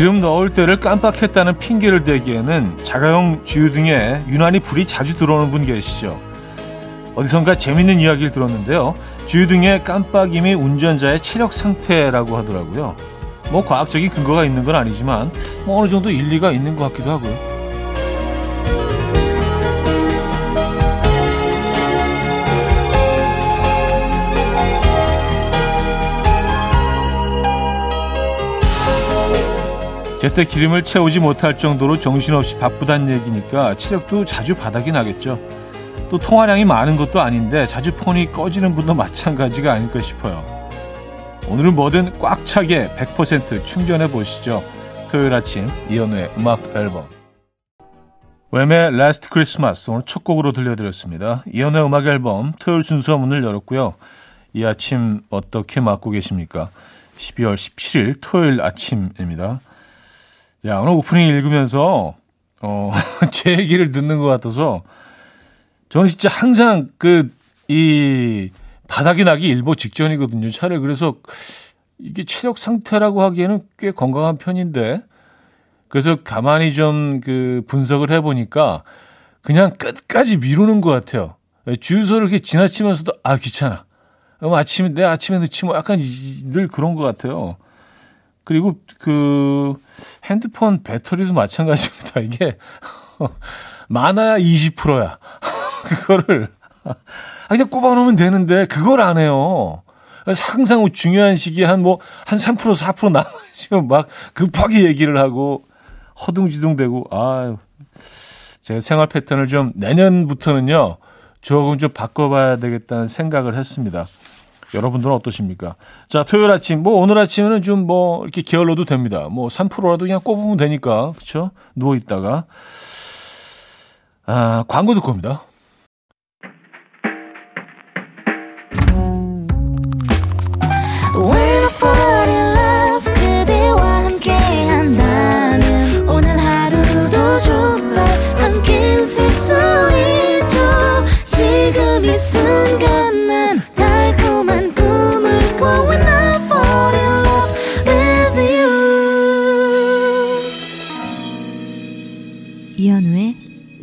기름 넣을 때를 깜빡했다는 핑계를 대기에는 자가용 주유등에 유난히 불이 자주 들어오는 분 계시죠. 어디선가 재밌는 이야기를 들었는데요. 주유등의 깜빡임이 운전자의 체력 상태라고 하더라고요. 뭐 과학적인 근거가 있는 건 아니지만 뭐 어느 정도 일리가 있는 것 같기도 하고요. 제때 기름을 채우지 못할 정도로 정신없이 바쁘단 얘기니까 체력도 자주 바닥이 나겠죠. 또 통화량이 많은 것도 아닌데 자주 폰이 꺼지는 분도 마찬가지가 아닐까 싶어요. 오늘은 뭐든 꽉 차게 100% 충전해 보시죠. 토요일 아침 이현우의 음악 앨범 Wham!의 Last Christmas 오늘 첫 곡으로 들려드렸습니다. 이현우의 음악 앨범 토요일 순서 문을 열었고요. 이 아침 어떻게 맞고 계십니까? 12월 17일 토요일 아침입니다. 야, 오늘 오프닝 읽으면서, 어, 제 얘기를 듣는 것 같아서, 저는 진짜 항상 그, 이, 바닥이 나기 일보 직전이거든요, 차를. 그래서, 이게 체력 상태라고 하기에는 꽤 건강한 편인데, 그래서 가만히 좀 그 분석을 해보니까, 그냥 끝까지 미루는 것 같아요. 주유소를 이렇게 지나치면서도, 아, 귀찮아. 그 아침에, 내 아침에 늦지 뭐 약간 늘 그런 것 같아요. 그리고 그 핸드폰 배터리도 마찬가지입니다. 이게 많아야 20%야. 그거를 그냥 꼽아 놓으면 되는데 그걸 안 해요. 항상 중요한 시기에 한 뭐 한 3% 4% 남아지면 막 급하게 얘기를 하고 허둥지둥대고 아 제가 생활 패턴을 좀 내년부터는요 조금 좀 바꿔봐야 되겠다는 생각을 했습니다. 여러분들은 어떠십니까? 자, 토요일 아침, 뭐, 오늘 아침에는 좀 뭐, 이렇게 게을러도 됩니다. 뭐, 3%라도 그냥 꼽으면 되니까, 그쵸? 누워있다가. 아, 광고 듣고 옵니다.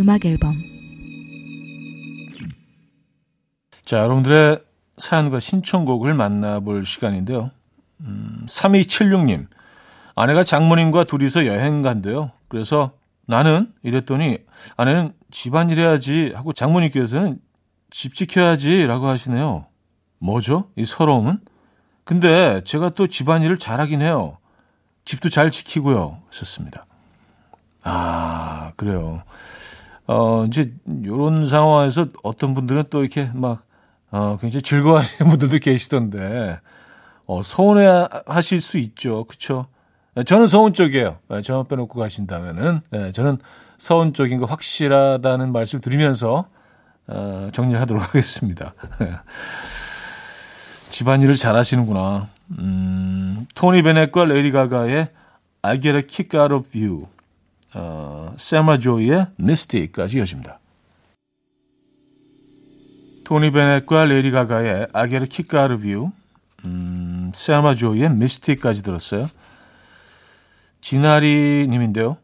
음악 앨범 자, 여러분들의 사연과 신청곡을 만나볼 시간인데요. 음, 3276님. 아내가 장모님과 둘이서 여행 간대요. 그래서 나는 이랬더니 아내는 집안일 해야지 하고 장모님께서는 집 지켜야지 라고 하시네요. 뭐죠? 이 서러움은? 근데 제가 또 집안일을 잘하긴 해요. 집도 잘 지키고요. 썼습니다. 아, 그래요. 어, 이제 요런 상황에서 어떤 분들은 또 이렇게 막, 어, 굉장히 즐거워하시는 분들도 계시던데, 어, 서운해 하실 수 있죠. 그쵸? 저는 서운 쪽이에요. 네, 저만 빼놓고 가신다면은, 네, 저는 서운 쪽인 거 확실하다는 말씀 드리면서, 어, 정리를 하도록 하겠습니다. 집안일을 잘 하시는구나. 음, 토니 베넷과 레이디 가가의 I get a kick out of you. 어, 사마라 조이의 Misty까지 이어집니다. 토니 베넷과 레이디 가가의 I Get a Kick Out of You, 음, 사마라 조이의 Misty까지 들었어요. 진아리 님인데요.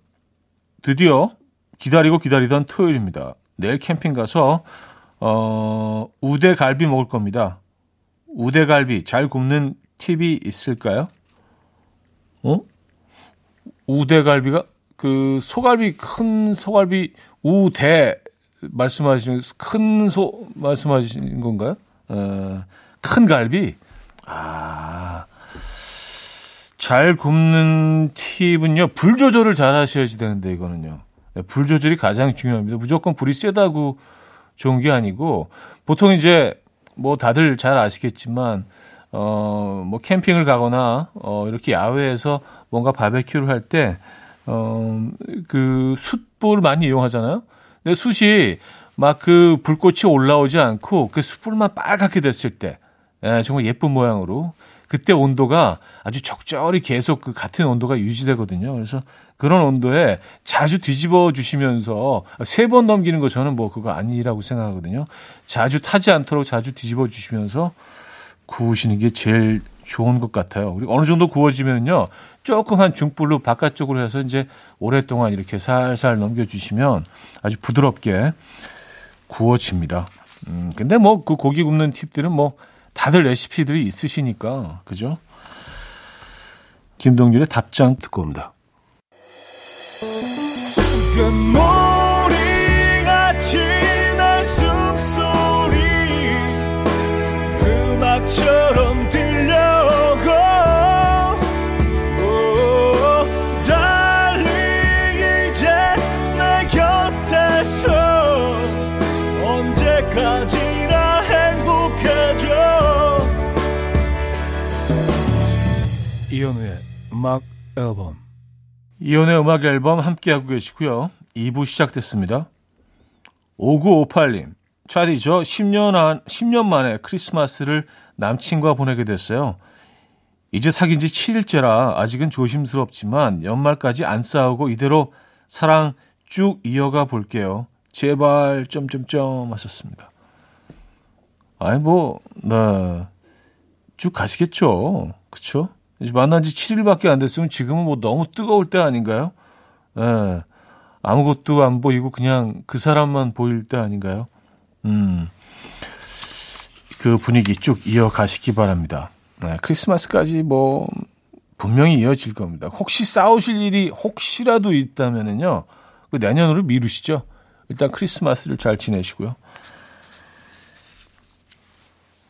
드디어 기다리고 기다리던 토요일입니다. 내일 캠핑 가서 어, 우대갈비 먹을 겁니다. 우대갈비 잘 굽는 팁이 있을까요? 어? 우대갈비가 그 소갈비 큰 소갈비 우대 말씀하시는 큰소 말씀하시는 건가요? 어, 큰 갈비. 아. 잘 굽는 팁은요. 불 조절을 잘 하셔야지 되는데 이거는요. 네, 불 조절이 가장 중요합니다. 무조건 불이 세다고 좋은 게 아니고 보통 이제 뭐 다들 잘 아시겠지만 어 뭐 캠핑을 가거나 어 이렇게 야외에서 뭔가 바베큐를 할때 어, 그 숯불 많이 이용하잖아요. 근데 숯이 막 그 불꽃이 올라오지 않고 그 숯불만 빨갛게 됐을 때, 예, 정말 예쁜 모양으로 그때 온도가 아주 적절히 계속 그 같은 온도가 유지되거든요. 그래서 그런 온도에 자주 뒤집어 주시면서 세 번 넘기는 거 저는 뭐 그거 아니라고 생각하거든요. 자주 타지 않도록 자주 뒤집어 주시면서 구우시는 게 제일 좋은 것 같아요. 그리고 어느 정도 구워지면요. 한 중불로 바깥쪽으로 해서 이제 오랫동안 이렇게 살살 넘겨주시면 아주 부드럽게 구워집니다. 음, 근데 뭐 그 고기 굽는 팁들은 뭐 다들 레시피들이 있으시니까, 그죠? 김동률의 답장 듣고 옵니다. 음악 앨범 이혼의 음악 앨범 함께하고 계시고요. 2부 시작됐습니다. 5958님, 차디 저 10년, 안, 10년 만에 크리스마스를 남친과 보내게 됐어요. 이제 사귄 지 7일째라 아직은 조심스럽지만 연말까지 안 싸우고 이대로 사랑 쭉 이어가 볼게요. 제발 점점점 하셨습니다. 아니 뭐, 네. 쭉 가시겠죠. 그쵸? 만난 지 7일밖에 안 됐으면 지금은 뭐 너무 뜨거울 때 아닌가요? 예. 아무것도 안 보이고 그냥 그 사람만 보일 때 아닌가요? 음. 그 분위기 쭉 이어가시기 바랍니다. 네, 크리스마스까지 뭐 분명히 이어질 겁니다. 혹시 싸우실 일이 혹시라도 있다면은요. 그 내년으로 미루시죠. 일단 크리스마스를 잘 지내시고요.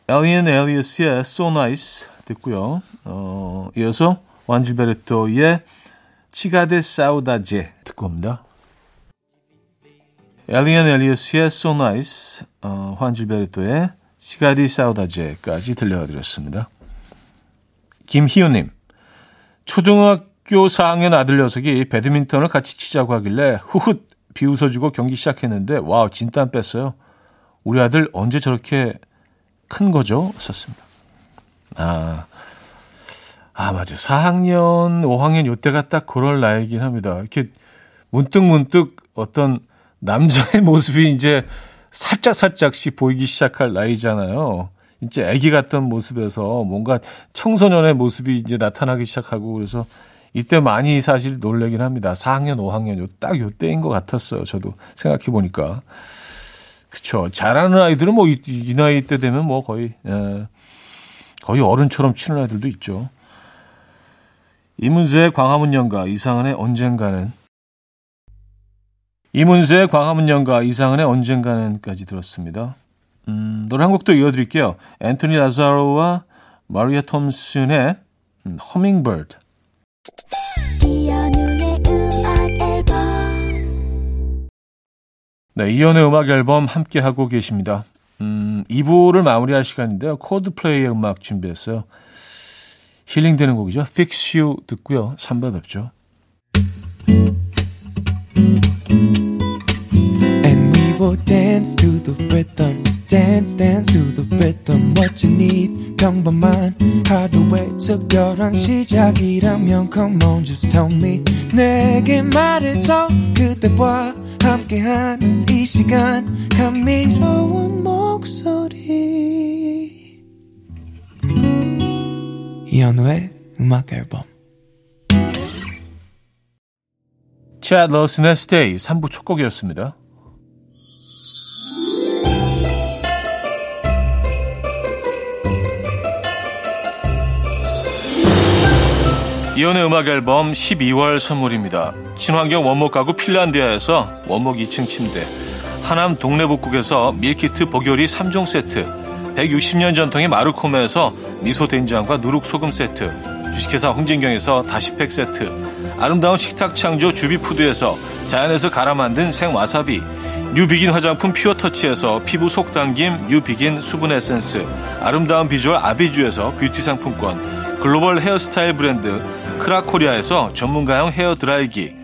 엘리안 엘리어스의 So Nice 듣고요. 어, 이어서 주앙 지우베르토의 Chega de Saudade 듣고 옵니다. 엘리안 엘리어스의 So Nice, 어, 주앙 지우베르토의 Chega de Saudade까지 들려드렸습니다. 김희우님, 초등학교 4학년 아들 녀석이 배드민턴을 같이 치자고 하길래 후훗 비웃어주고 경기 시작했는데 와우 진땀 뺐어요. 우리 아들 언제 저렇게 큰 거죠? 썼습니다. 아, 아, 맞아. 4학년, 5학년 요때가 딱 그럴 나이긴 합니다. 이렇게 문득 문득 어떤 남자의 모습이 이제 살짝 살짝씩 보이기 시작할 나이잖아요. 이제 아기 같던 모습에서 뭔가 청소년의 모습이 이제 나타나기 시작하고 그래서 이때 많이 사실 놀래긴 합니다. 4학년, 5학년 요 딱 요때인 것 같았어요. 저도 생각해 보니까. 그쵸. 잘하는 아이들은 뭐 이 나이 때 되면 뭐 거의 예, 거의 어른처럼 치는 아이들도 있죠. 이문세의 광화문 연가 이상은의 언젠가는 이문세의 광화문 연가 이상은의 언젠가는까지 들었습니다. 음, 노래 한 곡도 이어드릴게요. 앤토니 라자로와 마리아 톰슨의 음, 허밍버드 네, 이연의 음악 앨범 함께 하고 계십니다. 음, 2부를 마무리할 시간인데요. 코드플레이의 음악 준비했어요. 힐링되는 곡이죠. Fix You 듣고요. 3부 뵙죠. Will dance to the rhythm. dance dance to the rhythm what you need 평범한 하루의 특별한 시작이라면 come on just tell me 내게 말해줘 그대와 함께한 이 시간 감미로운 목소리 이현우의 음악 앨범 Chad Lawson의 Stay 3부 첫 곡이었습니다. 이현우의 음악 앨범 12월 선물입니다. 친환경 원목 가구 핀란디아에서 원목 2층 침대, 하남 동네북국에서 밀키트 보교리 3종 세트, 160년 전통의 마르코메에서 미소 된장과 누룩소금 세트, 주식회사 홍진경에서 다시팩 세트, 아름다운 식탁 창조 주비푸드에서 자연에서 갈아 만든 생와사비, 뉴비긴 화장품 퓨어터치에서 피부 속 당김 뉴비긴 수분 에센스, 아름다운 비주얼 아비주에서 뷰티 상품권, 글로벌 헤어스타일 브랜드 크라코리아에서 전문가용 헤어 드라이기,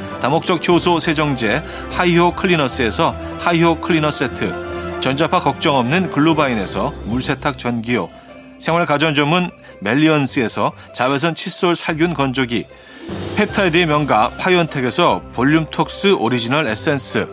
다목적 효소 세정제 하이호 클리너스에서 하이호 클리너 세트 전자파 걱정 없는 글루바인에서 물세탁 전기요 생활 가전 전문 멜리언스에서 자외선 칫솔 살균 건조기 펩타이드의 명가 파이언텍에서 볼륨톡스 오리지널 에센스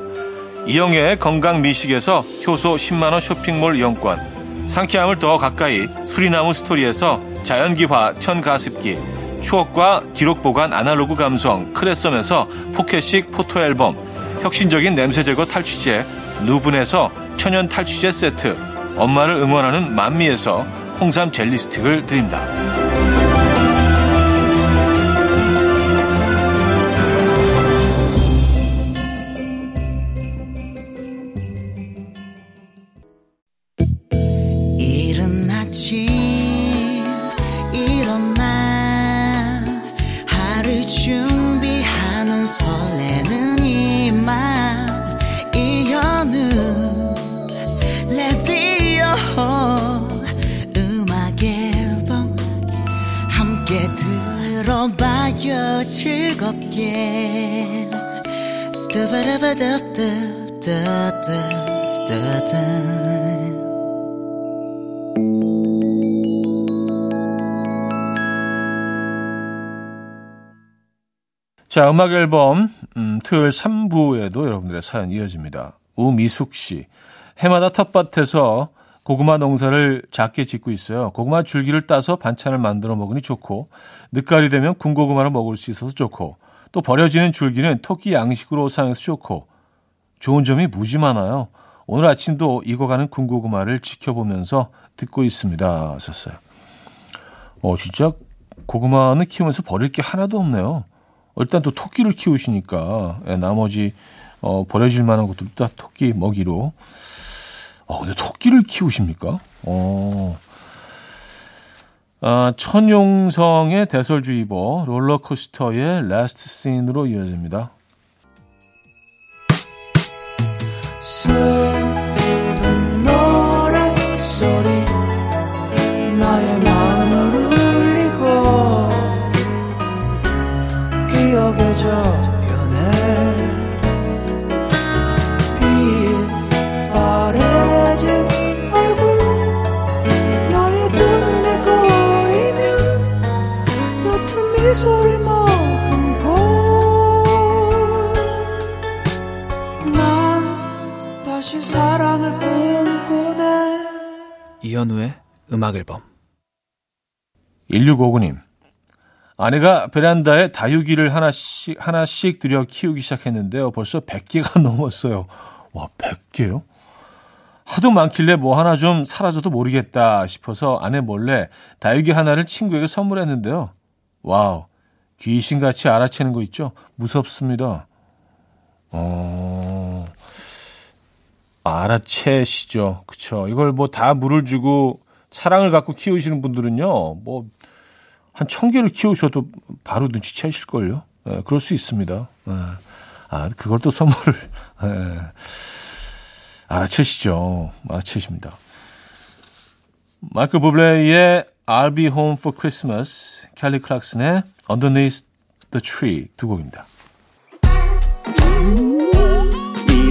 이영애의 건강 미식에서 효소 10만원 쇼핑몰 이용권 상쾌함을 더 가까이 수리나무 스토리에서 자연기화 천가습기 추억과 기록 보관 아날로그 감성 크레썸에서 포켓식 포토 앨범 혁신적인 냄새 제거 탈취제 누분에서 천연 탈취제 세트 엄마를 응원하는 만미에서 홍삼 젤리 스틱을 드립니다. 즐겁게 자, 음악 앨범 음, 토요일 3부에도 여러분들의 사연 이어집니다. 우미숙 씨. 해마다 텃밭에서 고구마 농사를 작게 짓고 있어요. 고구마 줄기를 따서 반찬을 만들어 먹으니 좋고 늦가을이 되면 군고구마를 먹을 수 있어서 좋고 또 버려지는 줄기는 토끼 양식으로 사용해서 좋고 좋은 점이 무지 많아요. 오늘 아침도 익어가는 군고구마를 지켜보면서 듣고 있습니다. 하셨어요. 어, 진짜 고구마는 키우면서 버릴 게 하나도 없네요. 일단 또 토끼를 키우시니까 예, 나머지 어, 버려질 만한 것들도 다 토끼 먹이로 어, 근데 토끼를 키우십니까? 어. 아, 천용성의 대설주의보 롤러코스터의 라스트 씬으로 이어집니다. 이현우의 음악 앨범 1659님 아내가 베란다에 다육이를 하나씩 하나씩 들여 키우기 시작했는데요. 벌써 100개가 넘었어요. 와, 100개요? 하도 많길래 뭐 하나 좀 사라져도 모르겠다 싶어서 아내 몰래 다육이 하나를 친구에게 선물했는데요. 와우. 귀신같이 알아채는 거 있죠? 무섭습니다. 어, 알아채시죠. 그쵸. 이걸 뭐 다 물을 주고 사랑을 갖고 키우시는 분들은요, 뭐, 한 천 개를 키우셔도 바로 눈치채실걸요. 예, 그럴 수 있습니다. 예. 아, 그걸 또 선물을, 예. 알아채시죠. 알아채십니다. 마이클 부블레의 I'll Be Home for Christmas, 캘리 클락슨의 Underneath the Tree 두 곡입니다.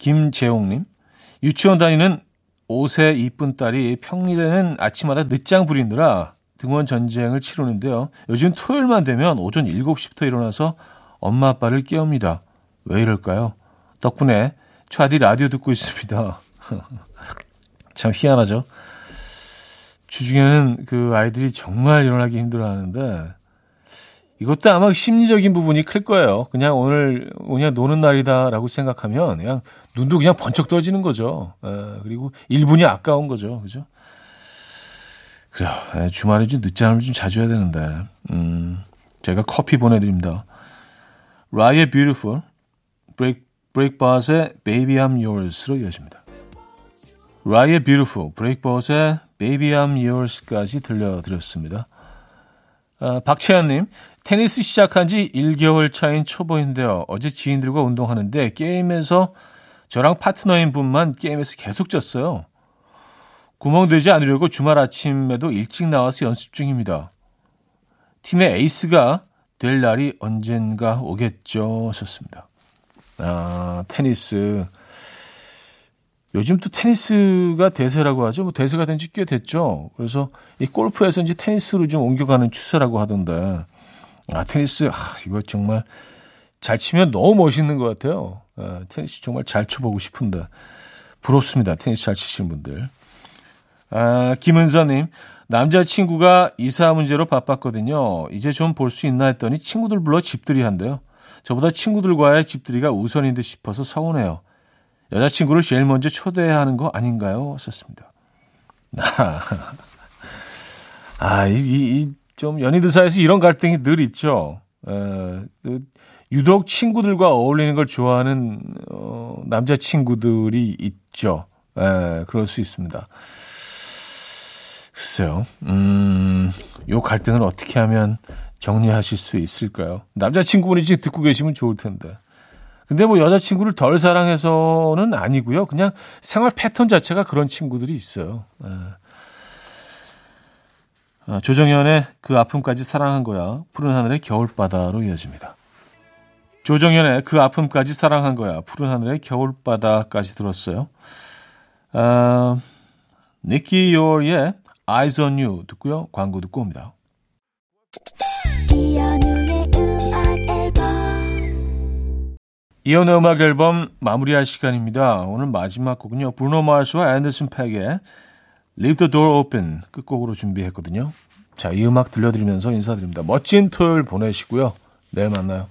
김재홍님, 유치원 다니는 5세 이쁜 딸이 평일에는 아침마다 늦장 부리느라 등원 전쟁을 치르는데요. 요즘 토요일만 되면 오전 7시부터 일어나서 엄마 아빠를 깨웁니다. 왜 이럴까요? 덕분에 차디 라디오 듣고 있습니다. 참 희한하죠? 주중에는 그 아이들이 정말 일어나기 힘들어 하는데 이것도 아마 심리적인 부분이 클 거예요. 그냥 오늘 그냥 노는 날이다라고 생각하면 그냥 눈도 그냥 번쩍 떠지는 거죠. 에, 예, 그리고 1분이 아까운 거죠. 그죠? 그래요. 예, 주말에 좀 않으면 좀 자주 해야 되는데. 음, 제가 커피 보내드립니다. 라이의 Beautiful, 브레이크, 브레이크바스의 Baby I'm Yours로 이어집니다. 라이의 Beautiful, 브레이크바스의 Baby I'm Yours까지 들려드렸습니다. 아, 박채연님, 테니스 시작한 지 1개월 차인 초보인데요. 어제 지인들과 운동하는데 게임에서 저랑 파트너인 분만 게임에서 계속 졌어요. 구멍 되지 않으려고 주말 아침에도 일찍 나와서 연습 중입니다. 팀의 에이스가 될 날이 언젠가 오겠죠. 하셨습니다. 아, 테니스. 요즘 또 테니스가 대세라고 하죠. 뭐 대세가 된 지 꽤 됐죠. 그래서 이 골프에서 이제 테니스로 좀 옮겨가는 추세라고 하던데. 아, 테니스, 아, 이거 정말 잘 치면 너무 멋있는 것 같아요. 아, 테니스 정말 잘 쳐보고 싶은데. 부럽습니다. 테니스 잘 치시는 분들. 아, 김은서님, 남자친구가 이사 문제로 바빴거든요. 이제 좀 볼 수 있나 했더니 친구들 불러 집들이 한대요. 저보다 친구들과의 집들이가 우선인 듯 싶어서 서운해요. 여자친구를 제일 먼저 초대해야 하는 거 아닌가요? 썼습니다. 아, 이, 이, 좀 연인들 사이에서 이런 갈등이 늘 있죠. 에, 그 유독 친구들과 어울리는 걸 좋아하는 어, 남자 친구들이 있죠. 에, 그럴 수 있습니다. 글쎄요. 음, 요 갈등을 어떻게 하면 정리하실 수 있을까요? 남자친구분이 지금 듣고 계시면 좋을 텐데. 근데 뭐 여자친구를 덜 사랑해서는 아니고요. 그냥 생활 패턴 자체가 그런 친구들이 있어요. 예. 아, 조정현의 그 아픔까지 사랑한 거야. 푸른 하늘의 겨울바다로 이어집니다. 조정현의 그 아픔까지 사랑한 거야. 푸른 하늘의 겨울바다까지 들었어요. 아, 니키 요의 Eyes on You 듣고요. 광고 듣고 옵니다. 이연의 음악 앨범 마무리할 시간입니다. 오늘 마지막 곡은요. 브루노 마스와 앤더슨 팩의 Leave the Door Open 끝곡으로 준비했거든요. 자, 이 음악 들려드리면서 인사드립니다. 멋진 토요일 보내시고요. 내일 만나요.